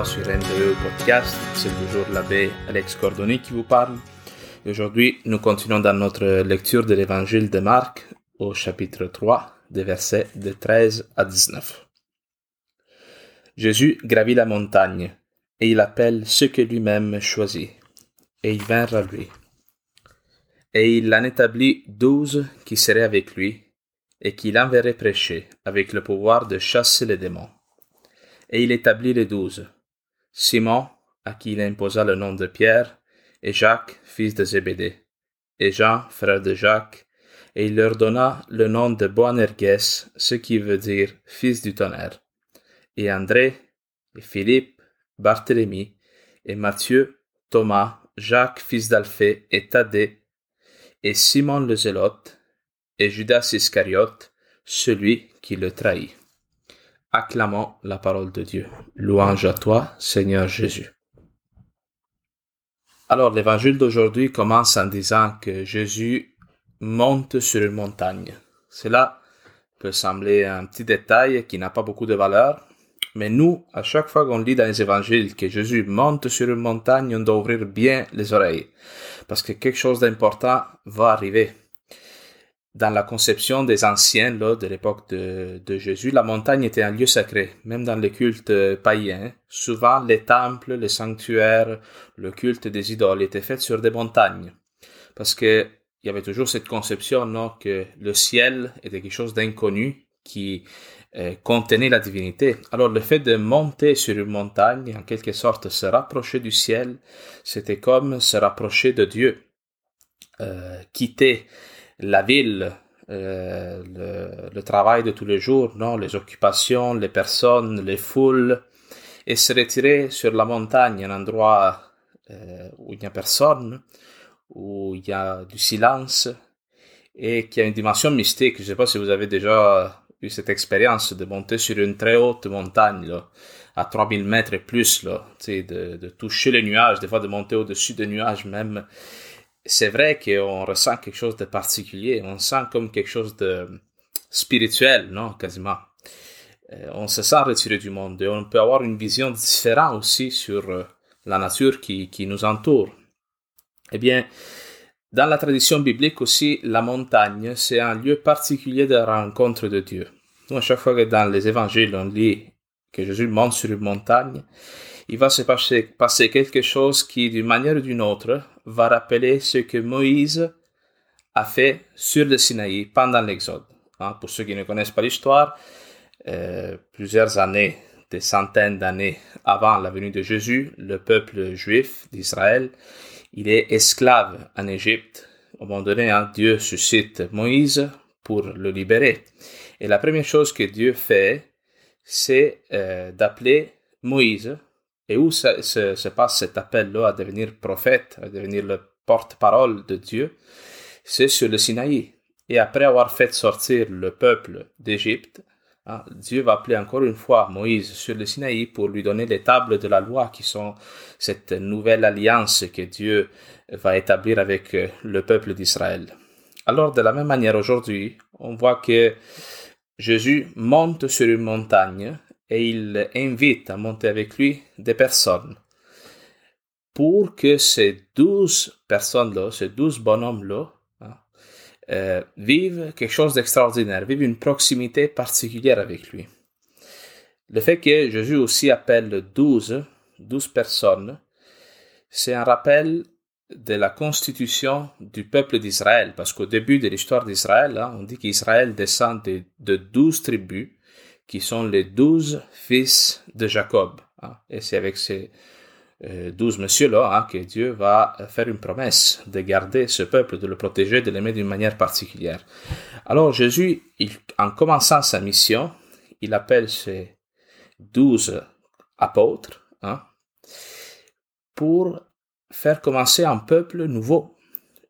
fois sur NDE Podcast. C'est toujours l'abbé Alex Cordoni qui vous parle. Aujourd'hui, nous continuons dans notre lecture de l'évangile de Marc au chapitre 3, des versets de 13 à 19. Jésus gravit la montagne et il appelle ceux que lui-même choisit. Et ils vinrent à lui. Et il en établit douze qui seraient avec lui et qu'il enverrait prêcher avec le pouvoir de chasser les démons et il établit les douze. Simon, à qui il imposa le nom de Pierre, et Jacques, fils de Zébédée, et Jean, frère de Jacques, et il leur donna le nom de Boanerges, ce qui veut dire fils du tonnerre, et André, et Philippe, Barthélemy, et Matthieu, Thomas, Jacques, fils d'Alphée, et Thaddée, et Simon le Zélote, et Judas Iscariote, celui qui le trahit. Acclamons la parole de Dieu. Louange à toi, Seigneur Jésus. Alors, l'évangile d'aujourd'hui commence en disant que Jésus monte sur une montagne. Cela peut sembler un petit détail qui n'a pas beaucoup de valeur, mais nous, à chaque fois qu'on lit dans les évangiles que Jésus monte sur une montagne, on doit ouvrir bien les oreilles, parce que quelque chose d'important va arriver dans la conception des anciens là, de l'époque de, Jésus, la montagne était un lieu sacré, même dans les cultes païens. Souvent, les temples, les sanctuaires, le culte des idoles étaient faits sur des montagnes. Parce que il y avait toujours cette conception non, que le ciel était quelque chose d'inconnu qui euh, contenait la divinité. Alors le fait de monter sur une montagne, en quelque sorte se rapprocher du ciel, c'était comme se rapprocher de Dieu. Euh, quitter la ville, euh, le, travail de tous les jours, non, les occupations, les personnes, les foules, et se retirer sur la montagne, un endroit euh, où il n'y a personne, où il y a du silence, et qui a une dimension mystique. Je ne sais pas si vous avez déjà eu cette expérience de monter sur une très haute montagne, là, à 3000 mètres et plus, là, de, de toucher les nuages, des fois de monter au-dessus des nuages même c'est vrai qu'on ressent quelque chose de particulier, on sent comme quelque chose de spirituel, non, quasiment. Euh, on se sent retiré du monde et on peut avoir une vision différente aussi sur euh, la nature qui, qui nous entoure. Eh bien, dans la tradition biblique aussi, la montagne, c'est un lieu particulier de rencontre de Dieu. Nous, à chaque fois que dans les évangiles, on lit que Jésus monte sur une montagne, il va se passer, quelque chose qui, d'une manière ou d'une autre, va rappeler ce que Moïse a fait sur le Sinaï pendant l'Exode. Hein, pour ceux qui ne connaissent pas l'histoire, euh, plusieurs années, des centaines d'années avant la venue de Jésus, le peuple juif d'Israël, il est esclave en Égypte. Au moment donné, hein, Dieu suscite Moïse pour le libérer. Et la première chose que Dieu fait, c'est euh, d'appeler Moïse et où se, se, passe cet appel-là à devenir prophète, à devenir le porte-parole de Dieu, c'est sur le Sinaï. Et après avoir fait sortir le peuple d'Égypte, hein, Dieu va appeler encore une fois Moïse sur le Sinaï pour lui donner les tables de la loi qui sont cette nouvelle alliance que Dieu va établir avec euh, le peuple d'Israël. Alors de la même manière aujourd'hui, on voit que Jésus monte sur une montagne et il invite à monter avec lui des personnes pour que ces douze personnes-là, ces douze bonhommes-là, hein, euh, vivent quelque chose d'extraordinaire, vivent une proximité particulière avec lui. Le fait que Jésus aussi appelle douze, douze personnes, c'est un rappel de la constitution du peuple d'Israël, parce qu'au début de l'histoire d'Israël, hein, on dit qu'Israël descend de douze tribus, qui sont les douze fils de Jacob. Hein. Et c'est avec ces euh, douze messieurs-là hein, que Dieu va faire une promesse de garder ce peuple, de le protéger, de l'aimer d'une manière particulière. Alors Jésus, en commençant sa mission, il appelle ces douze apôtres hein, pour faire commencer un peuple nouveau,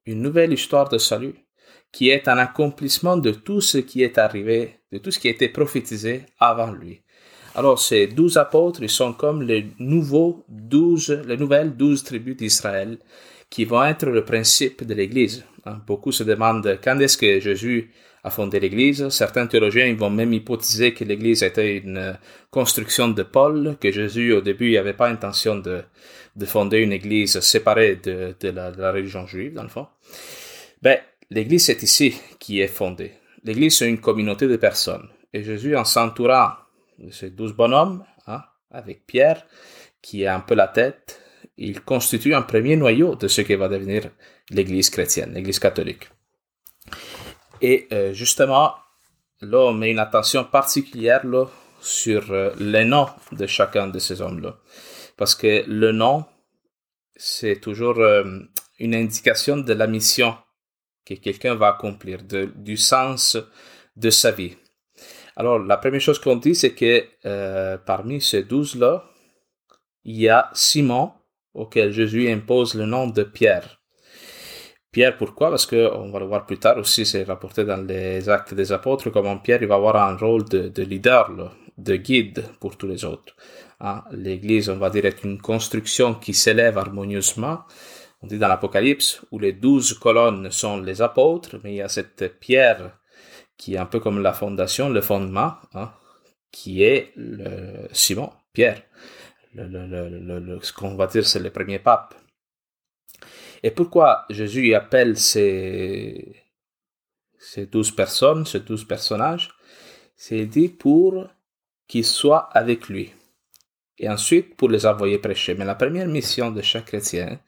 une nouvelle histoire de salut qui est un accomplissement de tout ce qui est arrivé, de tout ce qui a été prophétisé avant lui. Alors ces douze apôtres, ils sont comme les nouveaux douze, les nouvelles douze tribus d'Israël qui vont être le principe de l'Église. Hein, beaucoup se demandent quand est-ce que Jésus a fondé l'Église. Certains théologiens vont même hypothéser que l'Église était une construction de Paul, que Jésus au début n'avait pas intention de, de fonder une Église séparée de, de la religion juive, dans le fond. Ben, l'Église c'est ici qui est fondée. L'Église c'est une communauté de personnes. Et Jésus, en s'entourant de ces douze bonhommes, hein, avec Pierre, qui est un peu la tête, il constitue un premier noyau de ce qui va devenir l'Église chrétienne, l'Église catholique. Et euh, justement, là, on met une attention particulière là, sur euh, les noms de chacun de ces hommes-là. Parce que le nom, c'est toujours euh, une indication de la mission que quelqu'un va accomplir, du sens de sa vie. Alors, la première chose qu'on dit, c'est que euh, parmi ces douze-là, il y a Simon, auquel Jésus impose le nom de Pierre. Pierre, pourquoi? Parce que, on va le voir plus tard aussi, c'est rapporté dans les actes des apôtres, comment Pierre va avoir un rôle de, de leader, de guide pour tous les autres. Hein? L'Église, on va dire, est une construction qui s'élève harmonieusement. On dit dans l'Apocalypse, où les douze colonnes sont les apôtres, mais il y a cette pierre qui est un peu comme la fondation, le fondement, hein, qui est le Simon, Pierre. Le, ce qu'on va dire, c'est le premier pape. Et pourquoi Jésus appelle ces, ces douze personnes, ces douze personnages? C'est dit pour qu'ils soient avec lui. Et ensuite pour les envoyer prêcher. Mais la première mission de chaque chrétien,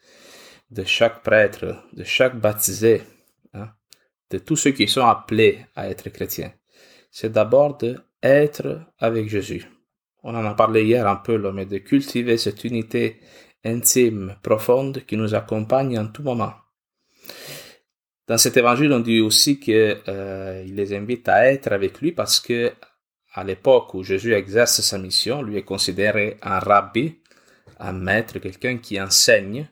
de chaque prêtre, de chaque baptisé, de tous ceux qui sont appelés à être chrétiens, c'est d'abord de être avec Jésus. On en a parlé hier un peu, mais de cultiver cette unité intime, profonde, qui nous accompagne en tout moment. Dans cet évangile, on dit aussi qu'il euh, les invite à être avec lui parce que à l'époque où Jésus exerce sa mission, lui est considéré un rabbi, un maître, quelqu'un qui enseigne,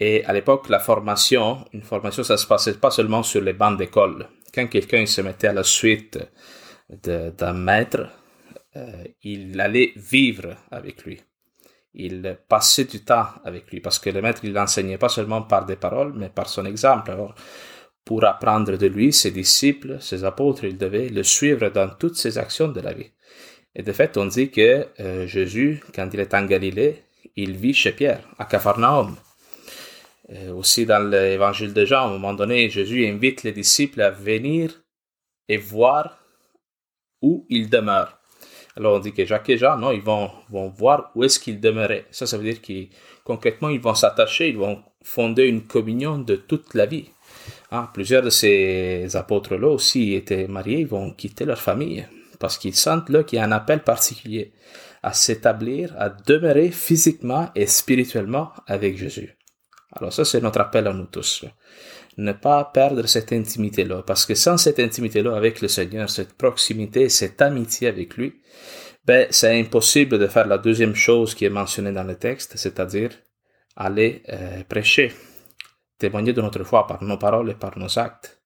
et à l'époque, la formation, une formation, ça se passait pas seulement sur les bancs d'école. Quand quelqu'un se mettait à la suite d'un maître, euh, il allait vivre avec lui. Il passait du temps avec lui parce que le maître, il n'enseignait pas seulement par des paroles, mais par son exemple. Alors, pour apprendre de lui, ses disciples, ses apôtres, il devait le suivre dans toutes ses actions de la vie. Et de fait, on dit que euh, Jésus, quand il est en Galilée, il vit chez Pierre, à Capharnaüm. Euh, aussi dans l'évangile de Jean, à un moment donné, Jésus invite les disciples à venir et voir où il demeure. Alors on dit que Jacques et Jean, non, ils vont, vont voir où est-ce qu'il demeurait. Ça, ça veut dire qu'ils, concrètement, ils vont s'attacher, ils vont fonder une communion de toute la vie. Ah, plusieurs de ces apôtres-là aussi étaient mariés, ils vont quitter leur famille parce qu'ils sentent là qu'il y a un appel particulier à s'établir, à demeurer physiquement et spirituellement avec Jésus. Alors ça, c'est notre appel à nous tous. Ne pas perdre cette intimité-là, parce que sans cette intimité-là avec le Seigneur, cette proximité, cette amitié avec lui, ben, c'est impossible de faire la deuxième chose qui est mentionnée dans le texte, c'est-à-dire aller euh, prêcher, témoigner de notre foi par nos paroles et par nos actes.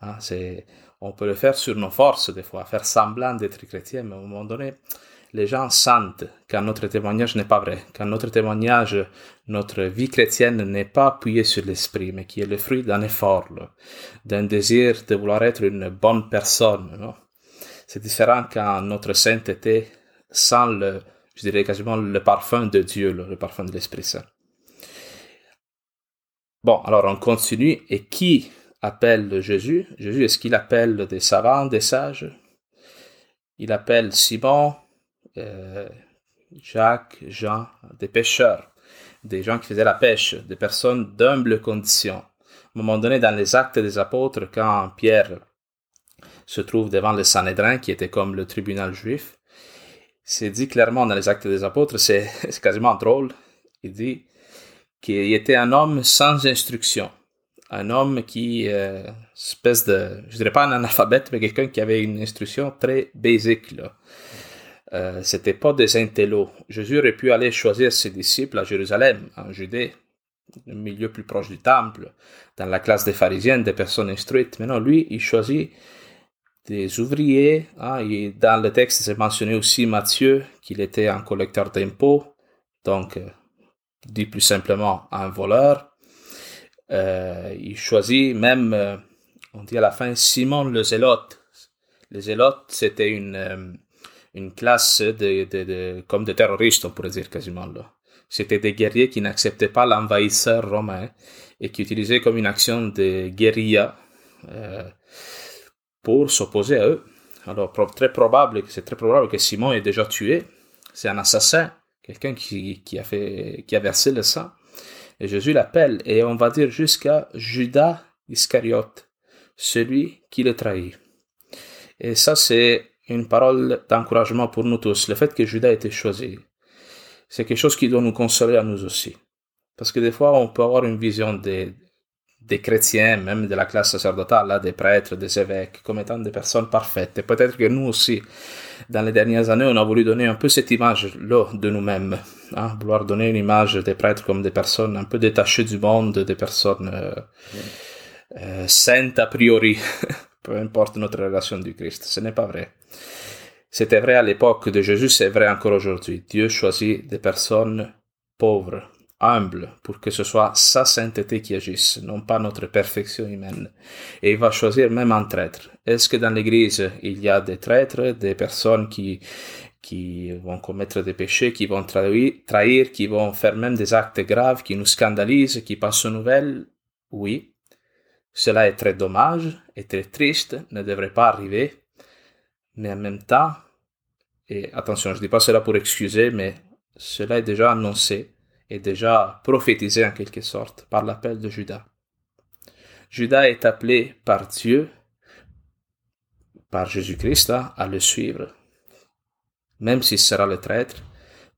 Hein, c'est, on peut le faire sur nos forces des fois, faire semblant d'être chrétien, mais à un moment donné, les gens sentent quand notre témoignage n'est pas vrai, quand notre témoignage, notre vie chrétienne n'est pas appuyée sur l'esprit, mais qui est le fruit d'un effort, d'un désir de vouloir être une bonne personne. C'est différent quand notre sainteté sent le, je dirais quasiment le parfum de Dieu, le parfum de l'Esprit Saint. Bon, alors on continue. Et qui appelle Jésus? Jésus, est-ce qu'il appelle des savants, des sages? Il appelle Simon, euh, Jacques, Jean, des pêcheurs, des gens qui faisaient la pêche, des personnes d'humble condition. À un moment donné, dans les actes des apôtres, quand Pierre se trouve devant le Sanhédrin, qui était comme le tribunal juif, c'est dit clairement dans les actes des apôtres, c'est quasiment drôle, il dit qu'il était un homme sans instruction, un homme qui, euh, espèce de, je dirais pas un analphabète, mais quelqu'un qui avait une instruction très basique, là. Euh, c'était pas des intellos. Jésus aurait pu aller choisir ses disciples à Jérusalem, en Judée, un milieu plus proche du temple, dans la classe des pharisiens, des personnes instruites. Mais non, lui, il choisit des ouvriers. Hein, dans le texte, c'est mentionné aussi Matthieu, qu'il était un collecteur d'impôts, donc, euh, dit plus simplement, un voleur. Euh, il choisit même on dit à la fin Simon le zélote. Le zélote, c'était une, une classe de, de, de, comme de terroristes, on pourrait dire quasiment là. C'était des guerriers qui n'acceptaient pas l'envahisseur romain et qui utilisaient comme une action de guérilla euh, pour s'opposer à eux. Alors, très probable, c'est très probable que Simon est déjà tué. C'est un assassin, quelqu'un qui, qui, a fait, qui a versé le sang. Et Jésus l'appelle, et on va dire jusqu'à Judas Iscariote, celui qui le trahit. Et ça, c'est une parole d'encouragement pour nous tous. Le fait que Judas ait été choisi, c'est quelque chose qui doit nous consoler à nous aussi. Parce que des fois, on peut avoir une vision des, des chrétiens, même de la classe sacerdotale, des prêtres, des évêques, comme étant des personnes parfaites. Et peut-être que nous aussi, dans les dernières années, on a voulu donner un peu cette image-là de nous-mêmes. Hein, vouloir donner une image des prêtres comme des personnes un peu détachées du monde, des personnes euh, euh, saintes a priori, peu importe notre relation du Christ. Ce n'est pas vrai. C'était vrai à l'époque de Jésus, c'est vrai encore aujourd'hui. Dieu choisit des personnes pauvres, humbles, pour que ce soit sa sainteté qui agisse, non pas notre perfection humaine. Et il va choisir même un traître. Est-ce que dans l'Église, il y a des traîtres, des personnes qui, qui vont commettre des péchés, qui vont trahir, trahir, qui vont faire même des actes graves, qui nous scandalisent, qui passent aux nouvelles? Oui. Cela est très dommage et très triste, ne devrait pas arriver. Mais en même temps, et attention, je ne dis pas cela pour excuser, mais cela est déjà annoncé et déjà prophétisé en quelque sorte par l'appel de Judas. Judas est appelé par Dieu, par Jésus-Christ, hein, à le suivre, même s'il sera le traître,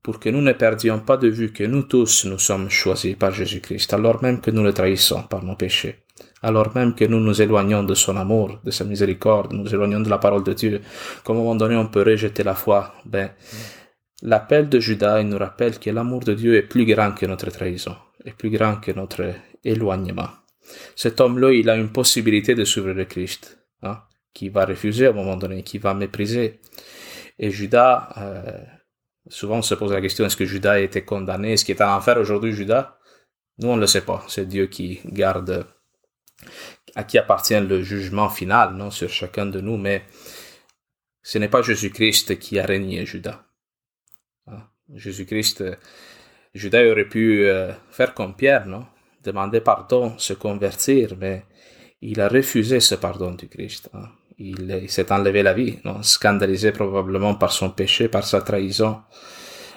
pour que nous ne perdions pas de vue que nous tous nous sommes choisis par Jésus-Christ, alors même que nous le trahissons par nos péchés alors même que nous nous éloignons de son amour, de sa miséricorde, nous nous éloignons de la parole de Dieu, qu'à un moment donné on peut rejeter la foi, ben, l'appel de Judas nous rappelle que l'amour de Dieu est plus grand que notre trahison, est plus grand que notre éloignement. Cet homme-là, il a une possibilité de suivre le Christ, hein, qui va refuser à un moment donné, qui va mépriser. Et Judas, euh, souvent on se pose la question, est-ce que Judas a été condamné, est-ce qu'il est en enfer aujourd'hui, Judas? Nous, on ne le sait pas. C'est Dieu qui garde à qui appartient le jugement final non, sur chacun de nous, mais ce n'est pas Jésus-Christ qui a régné Judas. Ah, Jésus-Christ, Judas aurait pu euh, faire comme Pierre, non demander pardon, se convertir, mais il a refusé ce pardon du Christ. Hein. Il, s'est enlevé la vie, non scandalisé probablement par son péché, par sa trahison.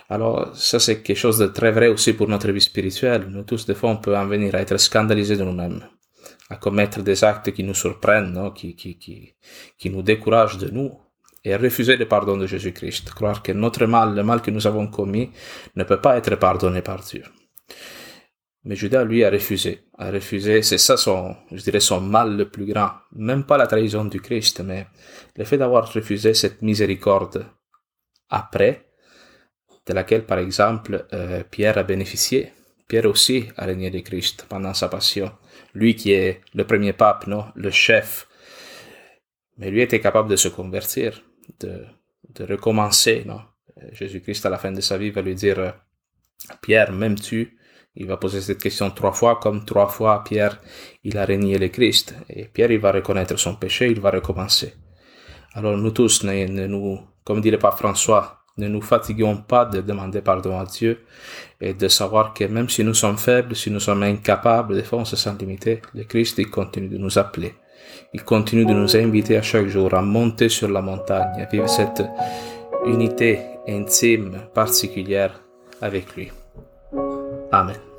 Alors, ça, c'est quelque chose de très vrai aussi pour notre vie spirituelle. Nous tous, des fois, on peut en venir à être scandalisés de nous-mêmes à commettre des actes qui nous surprennent, qui, qui, qui, qui nous découragent de nous, et refuser le pardon de Jésus-Christ, croire que notre mal, le mal que nous avons commis, ne peut pas être pardonné par Dieu. Mais Judas, lui, a refusé. A refusé, c'est ça son, je dirais, son mal le plus grand. Même pas la trahison du Christ, mais le fait d'avoir refusé cette miséricorde après, de laquelle, par exemple, euh, Pierre a bénéficié. Pierre aussi a régné de Christ pendant sa passion lui qui est le premier pape, non, le chef. Mais lui était capable de se convertir, de, recommencer, non. Jésus-Christ, à la fin de sa vie, va lui dire, Pierre, m'aimes-tu? Il va poser cette question trois fois, comme trois fois Pierre, il a régné le Christ. Et Pierre, il va reconnaître son péché, il va recommencer. Alors nous tous, ne, nous, comme dit le pape François, ne nous fatiguons pas de demander pardon à Dieu et de savoir que même si nous sommes faibles, si nous sommes incapables, des fois on se sent limité, le Christ continue de nous appeler. Il continue de nous inviter à chaque jour à monter sur la montagne, à vivre cette unité intime, particulière avec lui. Amen.